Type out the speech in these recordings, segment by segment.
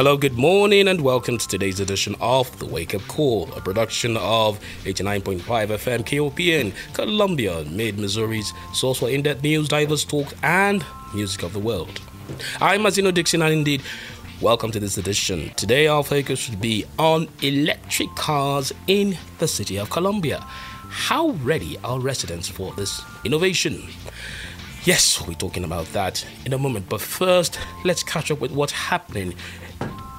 Hello, good morning, and welcome to today's edition of The Wake Up Call, a production of 89.5 FM KOPN, Columbia, Mid Missouri's source for in depth news, diverse talk, and music of the world. I'm Mazino Dixon, and indeed, welcome to this edition. Today, our focus should be on electric cars in the city of Columbia. How ready are residents for this innovation? Yes, we're talking about that in a moment, but first, let's catch up with what's happening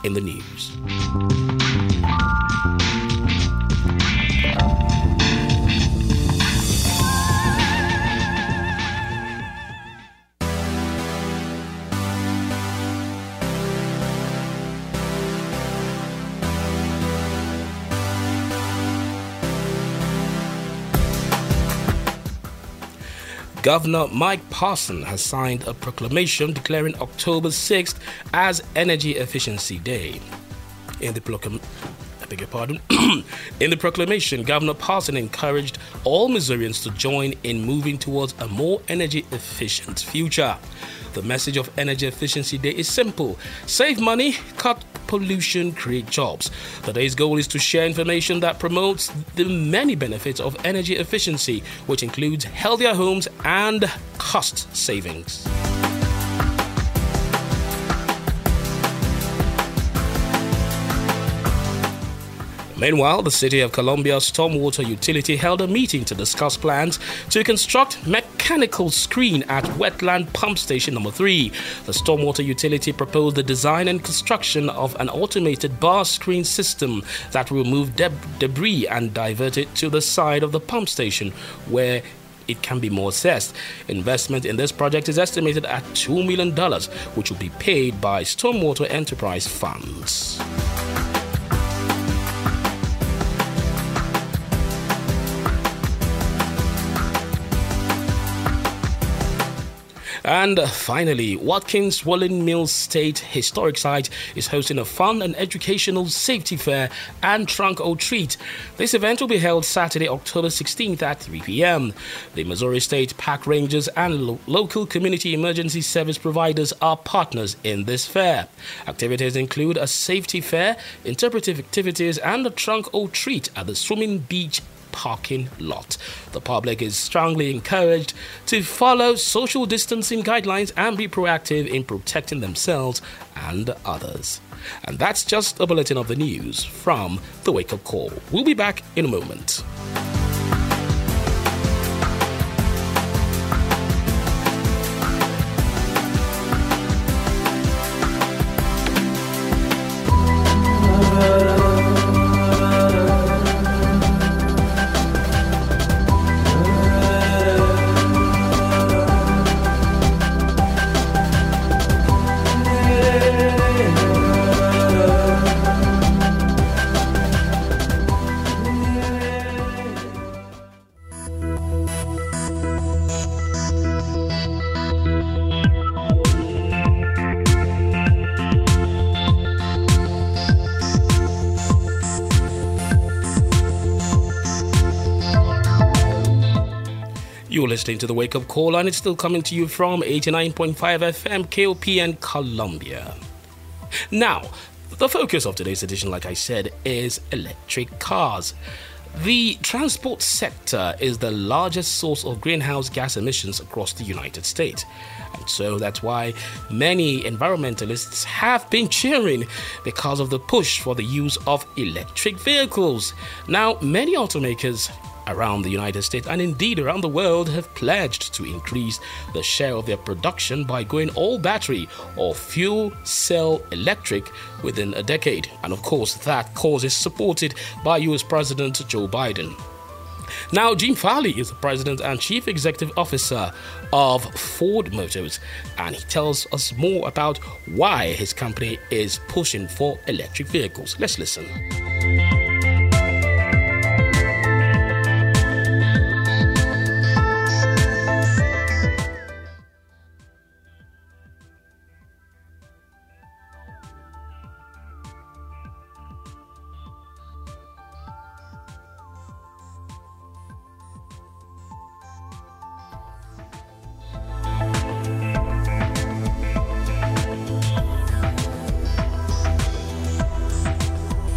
in the news. Governor Mike Parson has signed a proclamation declaring October 6th as Energy Efficiency Day. In the proclamation, beg your pardon. in the proclamation, Governor Parson encouraged all Missourians to join in moving towards a more energy efficient future. The message of Energy Efficiency Day is simple save money, cut pollution, create jobs. Today's goal is to share information that promotes the many benefits of energy efficiency, which includes healthier homes and cost savings. Meanwhile, the City of Columbia Stormwater Utility held a meeting to discuss plans to construct mechanical screen at Wetland Pump Station Number 3. The Stormwater Utility proposed the design and construction of an automated bar screen system that will move deb- debris and divert it to the side of the pump station where it can be more assessed. Investment in this project is estimated at $2 million, which will be paid by Stormwater Enterprise funds. And finally, Watkins Woolen Mills State Historic Site is hosting a fun and educational safety fair and trunk or treat. This event will be held Saturday, October 16th at 3 p.m. The Missouri State Park Rangers and lo- local community emergency service providers are partners in this fair. Activities include a safety fair, interpretive activities, and a trunk or treat at the Swimming Beach parking lot. The public is strongly encouraged to follow social distancing guidelines and be proactive in protecting themselves and others. And that's just a bulletin of the news from the Wake Up Call. We'll be back in a moment. You're listening to the Wake Up Call, and it's still coming to you from 89.5 FM KOPN Columbia. Now, the focus of today's edition, like I said, is electric cars. The transport sector is the largest source of greenhouse gas emissions across the United States. And so that's why many environmentalists have been cheering because of the push for the use of electric vehicles. Now, many automakers around the United States and indeed around the world have pledged to increase the share of their production by going all battery or fuel cell electric within a decade. And of course, that cause is supported by US President Joe Biden. Now, Jim Farley is the president and chief executive officer of Ford Motors, and he tells us more about why his company is pushing for electric vehicles. Let's listen.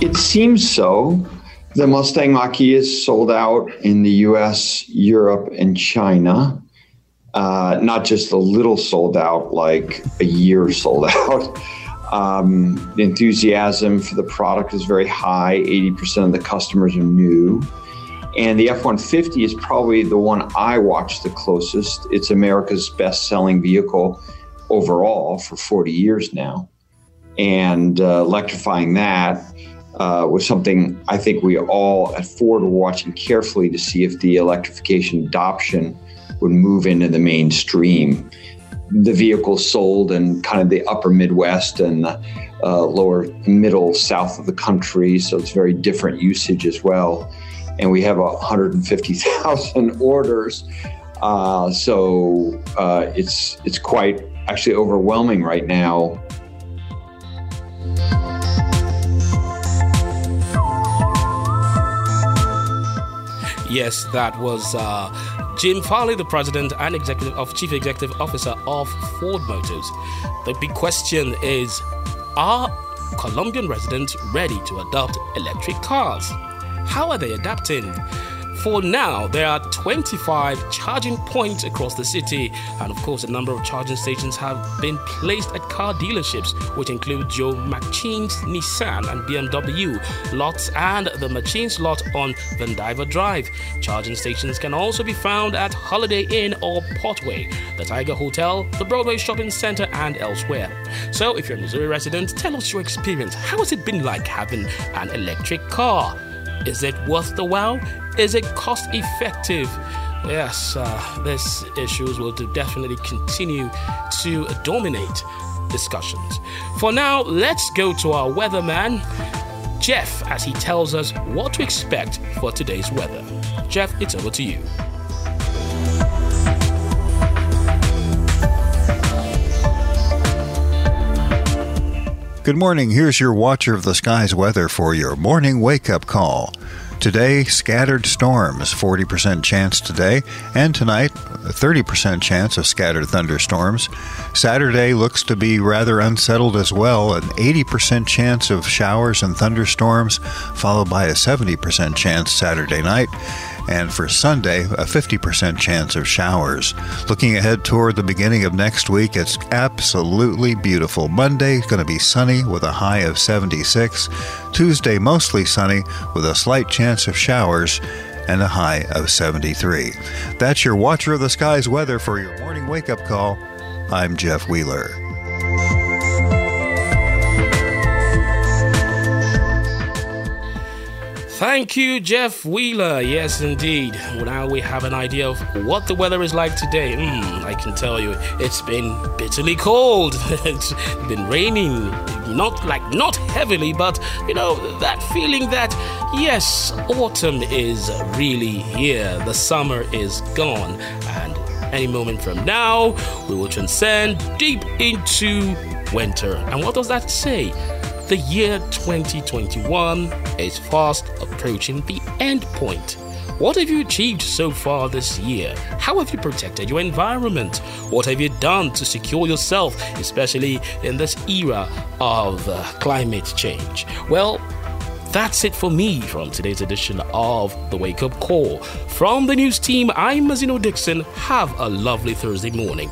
It seems so. The Mustang Mach E is sold out in the US, Europe, and China. Uh, not just a little sold out, like a year sold out. Um, the enthusiasm for the product is very high. 80% of the customers are new. And the F 150 is probably the one I watch the closest. It's America's best selling vehicle overall for 40 years now. And uh, electrifying that uh, was something I think we all at Ford were watching carefully to see if the electrification adoption would move into the mainstream. The vehicles sold in kind of the upper Midwest and the uh, lower middle south of the country, so it's very different usage as well. And we have 150,000 orders, uh, so uh, it's it's quite actually overwhelming right now Yes, that was uh, Jim Farley, the president and executive of chief executive officer of Ford Motors. The big question is: Are Columbian residents ready to adopt electric cars? How are they adapting? For now, there are 25 charging points across the city, and of course, a number of charging stations have been placed at car dealerships, which include Joe Machens Nissan and BMW lots and the Machens lot on Vandiver Drive. Charging stations can also be found at Holiday Inn or Portway, the Tiger Hotel, the Broadway Shopping Center, and elsewhere. So, if you're a Missouri resident, tell us your experience. How has it been like having an electric car? Is it worth the while? Is it cost effective? Yes, uh, these issues will definitely continue to dominate discussions. For now, let's go to our weatherman, Jeff, as he tells us what to expect for today's weather. Jeff, it's over to you. Good morning. Here's your Watcher of the Skies weather for your morning wake up call. Today, scattered storms, 40% chance today, and tonight, 30% chance of scattered thunderstorms. Saturday looks to be rather unsettled as well, an 80% chance of showers and thunderstorms, followed by a 70% chance Saturday night and for Sunday, a 50% chance of showers. Looking ahead toward the beginning of next week, it's absolutely beautiful. Monday going to be sunny with a high of 76. Tuesday mostly sunny with a slight chance of showers and a high of 73. That's your Watcher of the Skies weather for your morning wake up call. I'm Jeff Wheeler. Thank you, Jeff Wheeler. Yes, indeed. Now we have an idea of what the weather is like today. Mm, I can tell you, it's been bitterly cold. it's been raining, not like not heavily, but you know that feeling that yes, autumn is really here. The summer is gone, and any moment from now, we will transcend deep into winter. And what does that say? The year 2021 is fast approaching the end point. What have you achieved so far this year? How have you protected your environment? What have you done to secure yourself, especially in this era of uh, climate change? Well, that's it for me from today's edition of the Wake Up Call. From the news team, I'm Mazino Dixon. Have a lovely Thursday morning.